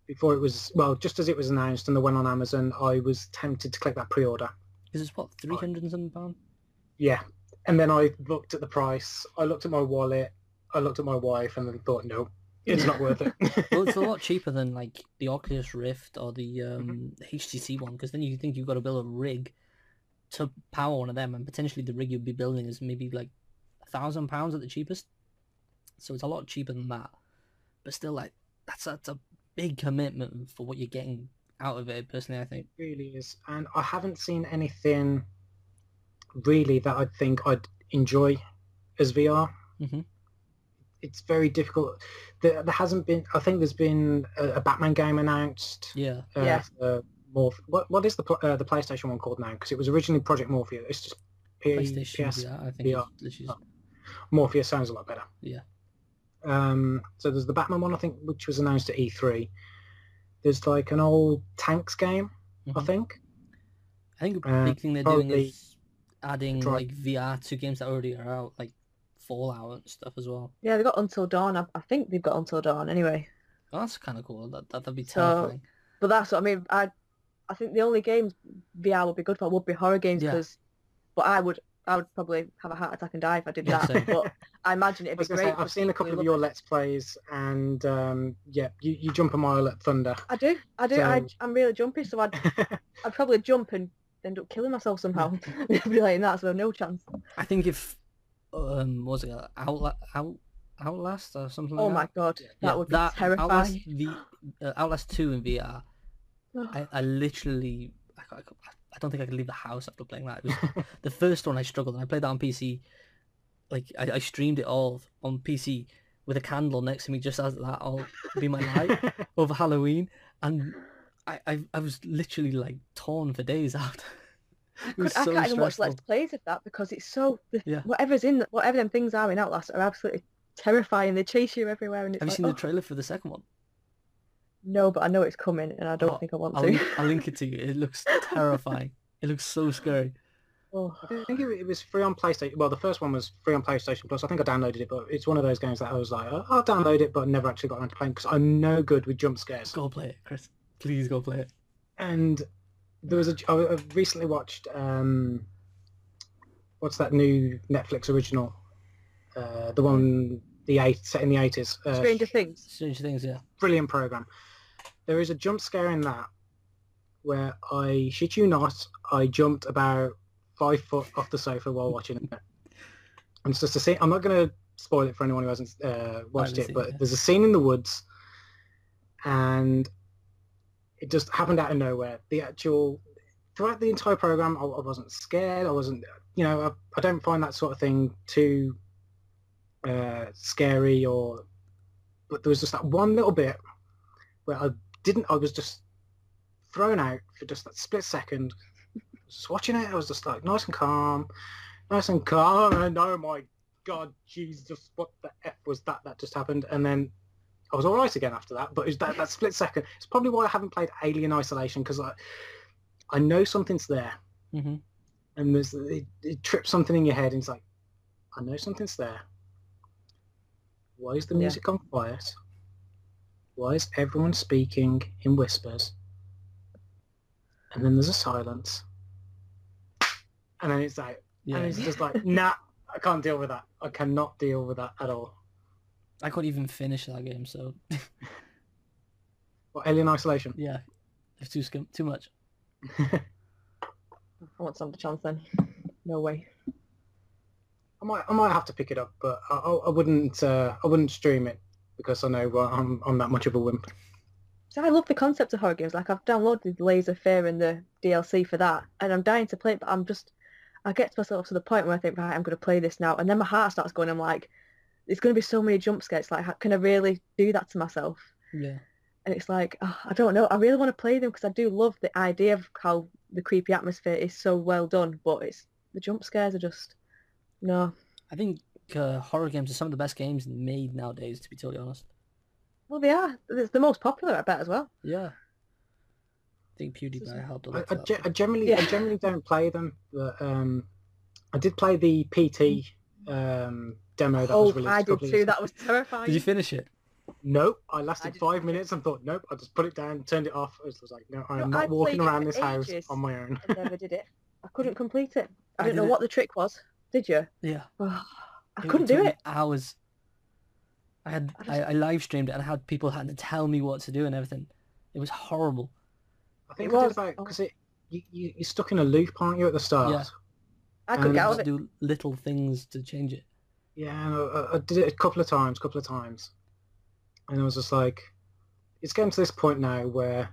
before it was well, just as it was announced and it went on Amazon, I was tempted to click that pre-order. Because it's what three hundred and something pound. Yeah, and then I looked at the price. I looked at my wallet. I looked at my wife, and then thought, no, it's not worth it. well, it's a lot cheaper than like the Oculus Rift or the um, HTC one because then you think you've got to build a rig to power one of them, and potentially the rig you'd be building is maybe like a thousand pounds at the cheapest. So it's a lot cheaper than that, but still, like that's that's a big commitment for what you're getting out of it. Personally, I think. really is, and I haven't seen anything really that I think I'd enjoy as VR. Mhm. It's very difficult. There, there hasn't been. I think there's been a, a Batman game announced. Yeah, Uh, Yeah. uh, Morph- what what is the pl- uh, the PlayStation one called now? Because it was originally Project Morpheus. It's just P- PlayStation PS. VR. I think VR. it's literally just- Morpheus sounds a lot better. Yeah. Um. So there's the Batman one, I think, which was announced at E3. There's like an old tanks game, I Mhm. think. I think a Uh, big thing they're doing is adding try- like VR to games that already are out, like Fallout and stuff as well. Yeah, they've got Until Dawn. I, I think they've got Until Dawn anyway. Oh, that's kind of cool. That, that that'd be So- terrifying. But that's what I mean. I I think the only games VR would be good for would be horror games Yeah. because, but I would I would probably have a heart attack and die if I did that. same. but I imagine I it'd be was great. say, I've seen a couple of your it. Let's Plays, and um, yeah, you, you jump a mile at Thunder. I do, I do. I, So- I'm really jumpy, so I'd I'd probably jump and end up killing myself somehow. It'd be like that, so no chance. I think if um what was it Outla- Out Outlast or something like Oh that. my god, Yeah, that would be Outlast terrifying. v, uh, Outlast two in VR. I, I literally I, I, I don't think I could leave the house after playing that. It was the first one I struggled and I played that on PC. Like I, I streamed it all on PC with a candle next to me just as that all be my light over Halloween and I, I I was literally like torn for days after. I, could, was I can't even watch stressful. Let's Plays of that because it's so the, Yeah. whatever's in whatever them things are in Outlast are absolutely terrifying. They chase you everywhere, and it's Have you seen oh, the trailer for the second one? no, but I know it's coming, and I don't Oh, think I want I'll to. link, I'll link it to you. It looks terrifying. It looks so scary. oh. I think it, it was free on PlayStation. Well, the first one was free on PlayStation Plus. I think I downloaded it, but it's one of those games that I was like, oh, I'll download it, but never actually got around to playing because I'm no good with jump scares. Go play it, Chris. Please go play it. And there was a. I I recently watched. Um, what's that new Netflix original? Uh, the one the eight set in the eighties. Uh, Stranger Things. Strange Things, yeah. brilliant program. There is a jump scare in that where I shit you not, I jumped about five foot off the sofa while watching it. And it's just a scene. I'm not going to spoil it for anyone who hasn't uh, watched it, but it, yeah. there's a scene in the woods, and it just happened out of nowhere. The actual throughout the entire program, I, I wasn't scared. I wasn't, you know, I, I don't find that sort of thing too uh, scary or. But there was just that one little bit where I didn't. I was just thrown out for just that split second. Just watching it, I was just like nice and calm, nice and calm. And oh my god, Jesus, what the f was that? That just happened, and then I was all right again after that. But was that that split second. It's probably why I haven't played Alien Isolation because I I know something's there, hmm and there's it, it trips something in your head, and it's like I know something's there. Why is the Yeah. music gone quiet? Why is everyone speaking in whispers? And then there's a silence. And then it's like, Yeah. and it's just like, nah, I can't deal with that. I cannot deal with that at all. I couldn't even finish that game, so Or Alien Isolation. yeah. It's too skim- too much. I want some the chance then. No way. I might, I might have to pick it up, but I, I I wouldn't, uh, I wouldn't stream it because I know uh, I'm, I'm that much of a wimp. So I love the concept of horror games. Like I've downloaded Layers of Fear and the DLC for that, and I'm dying to play it. But I'm just, I get to myself to the point where I think, right, I'm going to play this now, and then my heart starts going. I'm like, there's going to be so many jump scares. Like, how, can I really do that to myself? Yeah. And it's like, oh, I don't know. I really want to play them because I do love the idea of how the creepy atmosphere is so well done. But it's the jump scares are just no. I think uh, horror games are some of the best games made nowadays. To be totally honest. Well, they are. It's the most popular, I bet, as well. Yeah. I think PewDiePie helped a I, lot. I, for ge- that. I generally, I generally don't play them, but um, I did play the PT um, demo that oh, was released. I a did too. That was terrifying. Did you finish it? Nope, I lasted didn't five minutes and thought, nope, I just put it down, turned it off. I was like, no, I am No, I not walking around for this house ages. on my own. I never did it. I couldn't complete it. I, I didn't know did what the trick was. Did you? Yeah. Oh, I It couldn't do it. Hours. I had I just- I, I live streamed it and I had people had to tell me what to do and everything. It was horrible. I think It I did was- about because it you, you you're stuck in a loop, aren't you, at the start? Yeah. I couldn't Um, get out of it. do little things to change it. Yeah, and I, I did it a couple of times, couple of times, and I was just like, it's getting to this point now where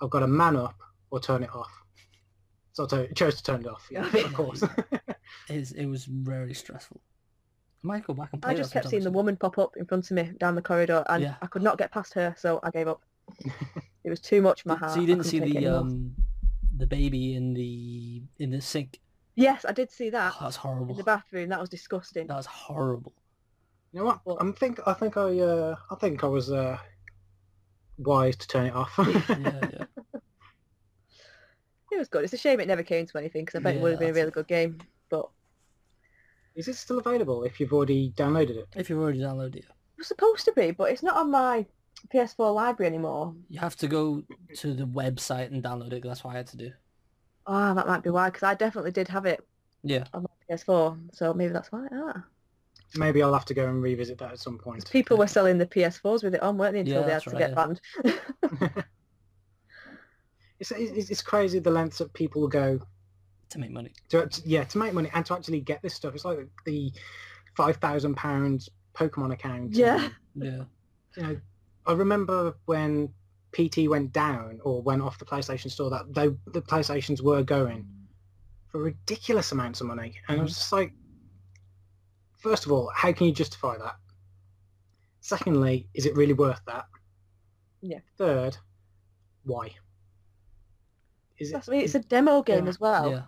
I've got to man up or turn it off. So I chose to turn it off, yeah, of course. It's, it was really stressful. I might go back and play I just that kept seeing the woman pop up in front of me down the corridor, and Yeah. I could not get past her, so I gave up. It was too much for my heart. So you didn't see the um the baby in the in the sink. Yes, I did see that Oh, that's horrible. in the bathroom. That was disgusting. That was horrible. you know what? What? I'm think I think I uh, I think I was uh, wise to turn it off. Yeah, yeah. It was good. It's a shame it never came to anything because I bet it would have been a really good game. But Is it still available if you've already downloaded it? If you've already downloaded it, it was supposed to be, but it's not on my PS4 library anymore. you have to go to the website and download it. That's what I had to do. Ah, that might be why, because I definitely did have it Yeah. on my PS4, so maybe that's why. Ah. Maybe I'll have to go and revisit that at some point. People were selling the PS4s with it on, weren't they, until Yeah, they had that's to right, get yeah. banned. It's, it's it's crazy the lengths that people go To make money. to yeah to make money and to actually get this stuff. It's like the five thousand pounds Pokemon account. Yeah. and, Yeah. you know, I remember when PT went down or went off the PlayStation Store that they, the PlayStations were going for ridiculous amounts of money, and I was just like, first of all, how can you justify that? Secondly, is it really worth that? Yeah. Third, why? Is it? That's, I mean, it's a demo game Yeah. as well. yeah.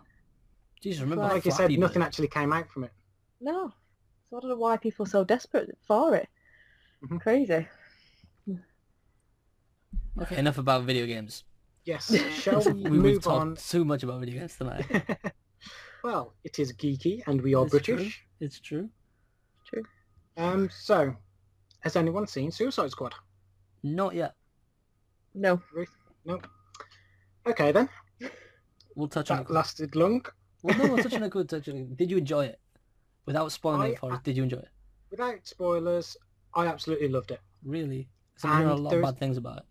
Jesus, remember Like like you said, Flappy Bird? nothing actually came out from it. No. So I don't know why people are so desperate for it. Mhm. Crazy. Okay, enough about video games. Yes. Shall we, we we've move talked on? too much about video games tonight. well, it is geeky, and we are It's true. British. It's true. True. Um, so, has anyone seen Suicide Squad? Not yet. No. Nope. Okay then. We'll touch on That it. lasted long. Well, no, we'll touch on it. Good touch on. Did you enjoy it? Without spoiling I- for us, did you enjoy it? Without spoilers, I absolutely loved it. Really? So I'm hearing a lot of bad things about it.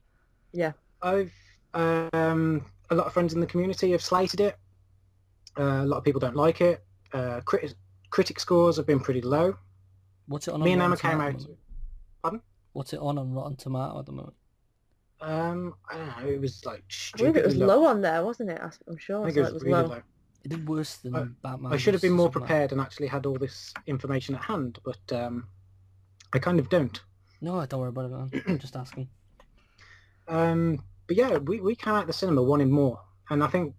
I've um, a lot of friends in the community have slated it. Uh, a lot of people don't like it. Uh, crit- critic scores have been pretty low. What's it on? Me on and Emma Rotten came Tomato out. at the moment? What's it on on Rotten Tomato at the moment? Um, I don't know. It was like I believe it was stupidly low on there, wasn't it? I- I'm sure. I think so it was, really low. It did worse than I- Batman. I should have been more Superman. prepared and actually had all this information at hand, but um, I kind of don't. No, don't worry about it, man. I'm just asking. Um, but yeah, we, we came out of the cinema wanting more, and I think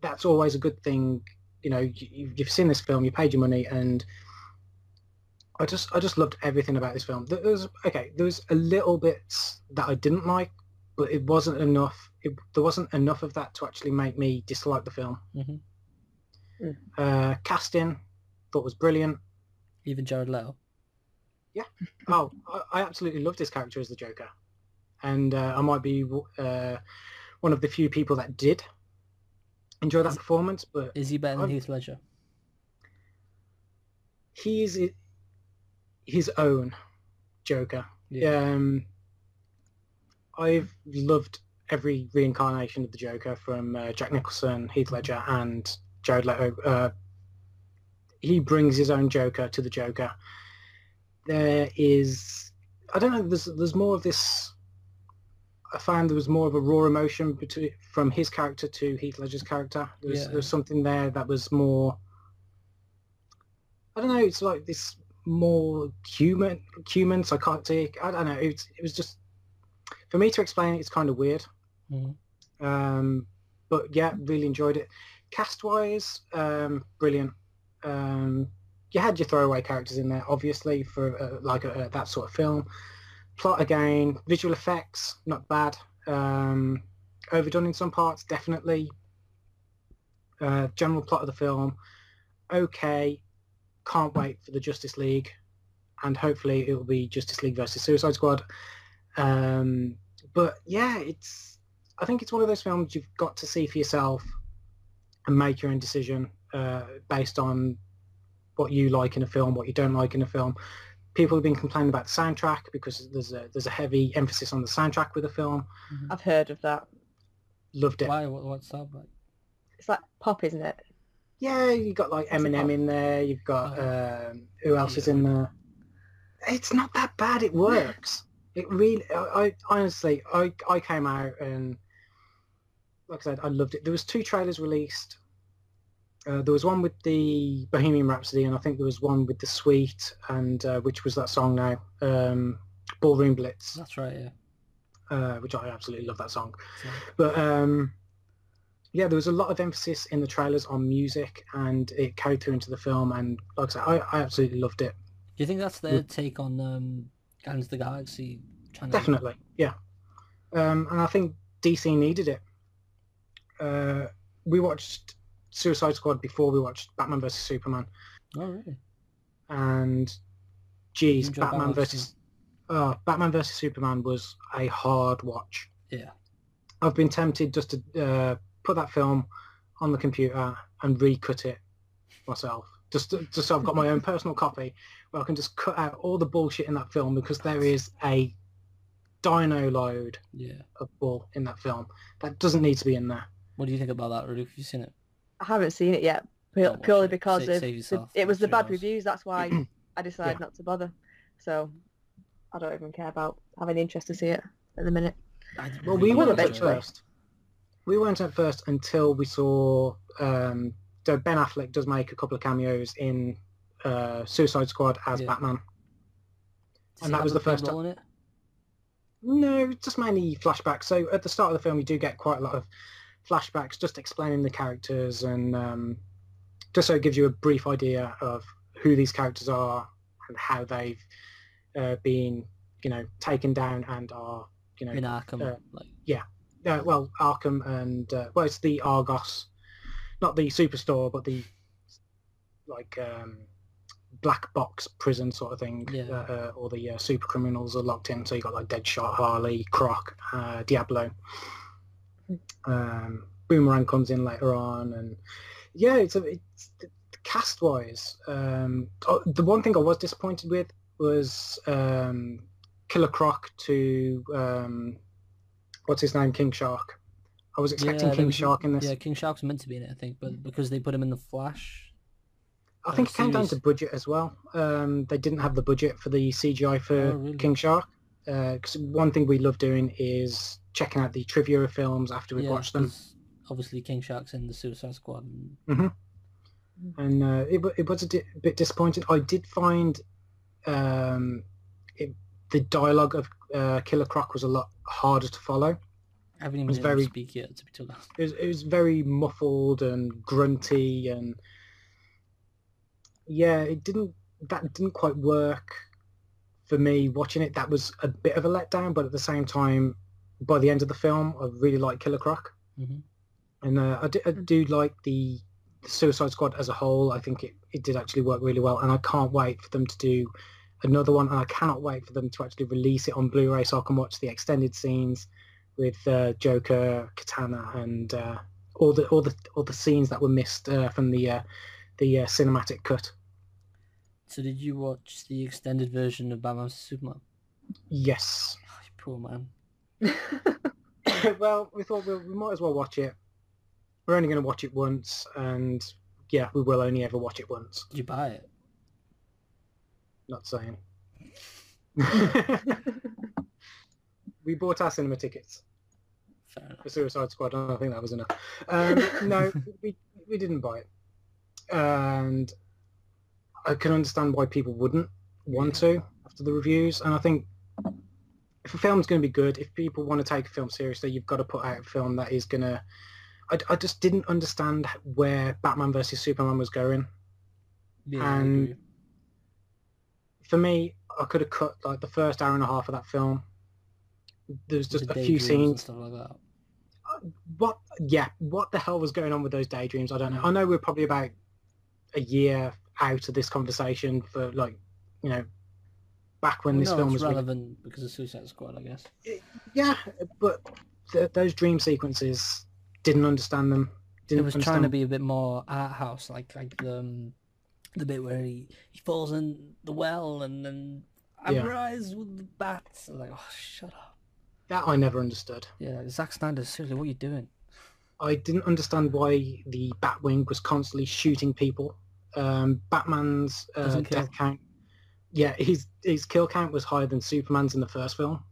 that's always a good thing. You know, you, you've seen this film, you paid your money, and I just I just loved everything about this film. There was okay, there was a little bits that I didn't like, but it wasn't enough. It, there wasn't enough of that to actually make me dislike the film. hmm Uh, casting thought was brilliant. Even Jared Leto. Yeah. Oh, I, I absolutely loved his character as the Joker, and uh, I might be uh, one of the few people that did enjoy that performance. But Is he better than I'm- Heath Ledger? he is i- his own Joker. Yeah. Um, I've loved every reincarnation of the Joker from uh, Jack Nicholson, Heath Ledger, and Jared Leto. Uh, he brings his own Joker to the Joker. There is, I don't know. There's there's more of this. I found there was more of a raw emotion between from his character to Heath Ledger's character. There was, Yeah. there was something there that was more. I don't know. It's like this more human, human, psychotic. I don't know. It, it was just for me to explain. it, It's kind of weird. Mhm. Um, but yeah, really enjoyed it. Cast wise, um, brilliant. Um, you had your throwaway characters in there, obviously, for uh, like a, that sort of film. Plot again, visual effects, not bad. Um, overdone in some parts, definitely. Uh, general plot of the film, okay. Can't wait for the Justice League, and hopefully it will be Justice League versus Suicide Squad. Um, but yeah, it's. I think it's one of those films you've got to see for yourself and make your own decision uh, based on what you like in a film, what you don't like in a film. People have been complaining about the soundtrack because there's a there's a heavy emphasis on the soundtrack with the film. I've heard of that. Loved it. Why? What, what's that about? It's like pop, isn't it? Yeah, you got like What's Eminem in there. You've got Oh. um, who else is in there? It's not that bad. It works. It really. I, I honestly, I I came out and like I said, I loved it. There was two trailers released. Uh, there was one with the Bohemian Rhapsody, and I think there was one with the Suite, and uh, which was that song now, um, Ballroom Blitz, That's right. Yeah. uh, which I absolutely love that song. So, But um, yeah, there was a lot of emphasis in the trailers on music, and it carried through into the film. And like I said, I, I absolutely loved it. do you think that's their take on um, Guardians of the Galaxy? To Definitely, yeah. Um, and I think DC needed it. Uh, we watched Suicide Squad before we watched Batman vs Superman, Oh really? and geez, Batman Batman versus uh, Batman versus Superman was a hard watch. Yeah. I've been tempted just to uh, put that film on the computer and recut it myself. Just, just so I've got my own personal copy where I can just cut out all the bullshit in that film because there is a dino load Yeah. of bull in that film that doesn't need to be in there. What do you think about that, Rudy? Have you seen it? I haven't seen it yet, pu- Don't watch purely it. because Save- of save the, it was the bad hours. reviews. That's why I decided Yeah. not to bother. So I don't even care about having interest to see it at the minute. Well, we weren't at eventually. first. We weren't at first until we saw um, so Ben Affleck does make a couple of cameos in uh, Suicide Squad as Yeah. Batman. Does and that was the first time. ti- it. No, just mainly flashbacks. So at the start of the film, you do get quite a lot of flashbacks, just explaining the characters, and um, just so it gives you a brief idea of who these characters are and how they've uh, been, you know, taken down and are, you know, In Arkham, uh, like Yeah, uh, well, Arkham and uh, well, it's the Argos, not the superstore, but the like um, black box prison sort of thing, Yeah. uh, uh, or the uh, super criminals are locked in. So you got like Deadshot, Harley, Croc, uh, Diablo. Um, Boomerang comes in later on, and yeah, it's a it's cast wise. Um, oh, the one thing I was disappointed with was um, Killer Croc to um, what's his name, King Shark. I was expecting there King was- Shark in this. Yeah, King Shark's meant to be in it, I think, but because they put him in the Flash, I think uh, it came down to budget as well. Um, they didn't have the budget for the CGI for Oh, really? King Shark. Because one thing we love doing is checking out the trivia of films after we've yeah, watched them. obviously King Shark's in the Suicide Squad. And and uh, it, it was a di- bit disappointing. I did find um, it, the dialogue of uh, Killer Croc was a lot harder to follow. I haven't even was been very- speak yet, to be honest. It was, it was very muffled and grunty, and yeah, it didn't that didn't quite work for me watching it. That was a bit of a letdown, but at the same time, by the end of the film, I really like Killer Croc. hmm And uh, I, do, I do like the, the Suicide Squad as a whole. I think it, it did actually work really well, and I can't wait for them to do another one. And I cannot wait for them to actually release it on Blu-ray so I can watch the extended scenes with uh, Joker, Katana, and uh, all the all the all the scenes that were missed uh, from the uh, the uh, cinematic cut. So did you watch the extended version of Batman vs Superman? Yes. Oh, poor man. well, we thought we, we might as well watch it. We're only going to watch it once, and yeah, we will only ever watch it once. Did you buy it? Not saying. we bought our cinema tickets Fair enough. for Suicide Squad, I think that was enough. Um, no, we we didn't buy it, and I can understand why people wouldn't want to after the reviews. And I think if a film's going to be good, if people want to take a film seriously, you've got to put out a film that is going to. I, I just didn't understand where Batman versus Superman was going. Yeah, And- For me, I could have cut like the first hour and a half of that film. There's just The a few scenes stuff like that. Uh, what yeah what the hell was going on with those daydreams i don't know i know we're probably about a year out of this conversation for like you know back when Well, this no, film was re- relevant because of Suicide Squad, I guess. yeah but th- those dream sequences didn't understand them didn't it was understand trying to be a bit more art house, like like the um, the bit where he, he falls in the well and then I Yeah. rise with the bats. I was like, oh, shut up. That I never understood. Yeah, Zack Snyder, seriously, what are you doing? I didn't understand why the Batwing was constantly shooting people. Um, Batman's uh, death count, yeah, his his kill count was higher than Superman's in the first film.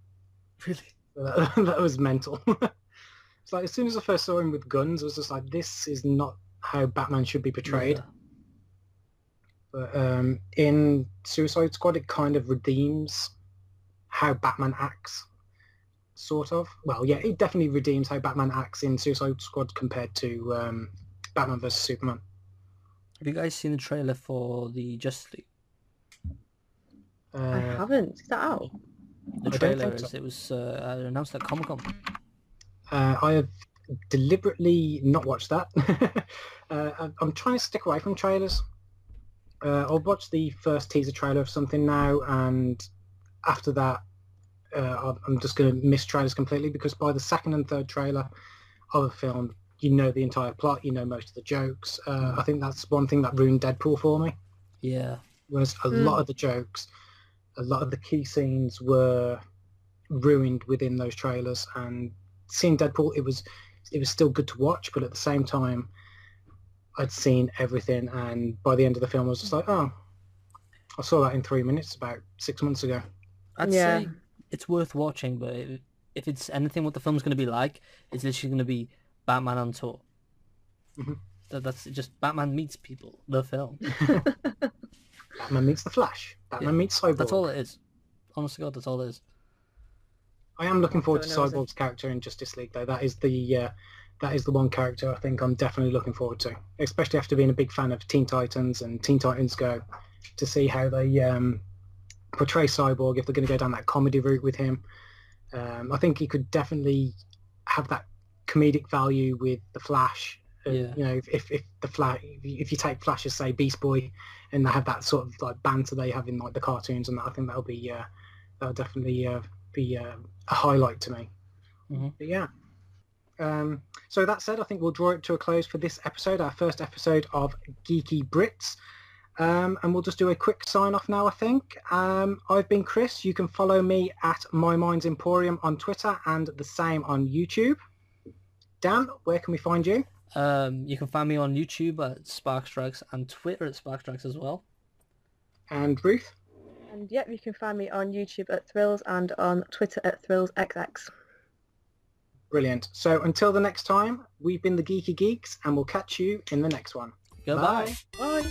Really? That, that was mental. it's like as soon as I first saw him with guns, I was just like, this is not how Batman should be portrayed. Yeah. But um, in Suicide Squad, it kind of redeems how Batman acts, sort of. Well, yeah, it definitely redeems how Batman acts in Suicide Squad compared to um, Batman vs Superman. Have you guys seen the trailer for the Justice League? I Uh, haven't. Is that out? The I trailer think so. is it was uh, announced at Comic Con. uh, I have deliberately not watched that. uh, I'm- I'm trying to stick away from trailers. Uh, I'll watch the first teaser trailer of something now, and after that, uh, I'm- I'm just going to miss trailers completely because by the second and third trailer of a film, you know the entire plot, you know most of the jokes. Uh, I think that's one thing that ruined Deadpool for me. Yeah. Whereas a Hmm. lot of the jokes, a lot of the key scenes were ruined within those trailers. And seeing Deadpool, it was it was still good to watch, but at the same time, I'd seen everything, and by the end of the film, I was just like, oh, I saw that in three minutes about six months ago. I'd Yeah. say it's worth watching, but if, if it's anything what the film's going to be like, it's literally going to be Batman on tour. Mhm. That, that's just Batman meets people, the film. Batman meets the Flash. Batman meets Cyborg. That's all it is. Honest to God, that's all it is. I am looking forward to Cyborg's character in Justice League, though. That is the uh, that is the one character I think I'm definitely looking forward to, especially after being a big fan of Teen Titans and Teen Titans Go, to see how they um, portray Cyborg if they're going to go down that comedy route with him. Um, I think he could definitely have that comedic value with the Flash. Yeah. You know, if, if, if the Flash, if you- take Flash as say Beast Boy, and they have that sort of like banter they have in like the cartoons, and that, I think that'll be uh, that'll definitely uh, be uh, a highlight to me. Mhm. But yeah. Um, so that said, I think we'll draw it to a close for this episode, our first episode of Geeky Brits. Um, and we'll just do a quick sign off now, I think. Um, I've been Chris. You can follow me at My Minds Emporium on Twitter and the same on YouTube. Dan, where can we find you? Um, you can find me on YouTube at Sparkstrikes and Twitter at Sparkstrikes as well. And Ruth? And yep, you can find me on YouTube at Thrills and on Twitter at ThrillsXX. Brilliant. So until the next time, we've been the Geeky Geeks and we'll catch you in the next one. Goodbye. Bye. Bye.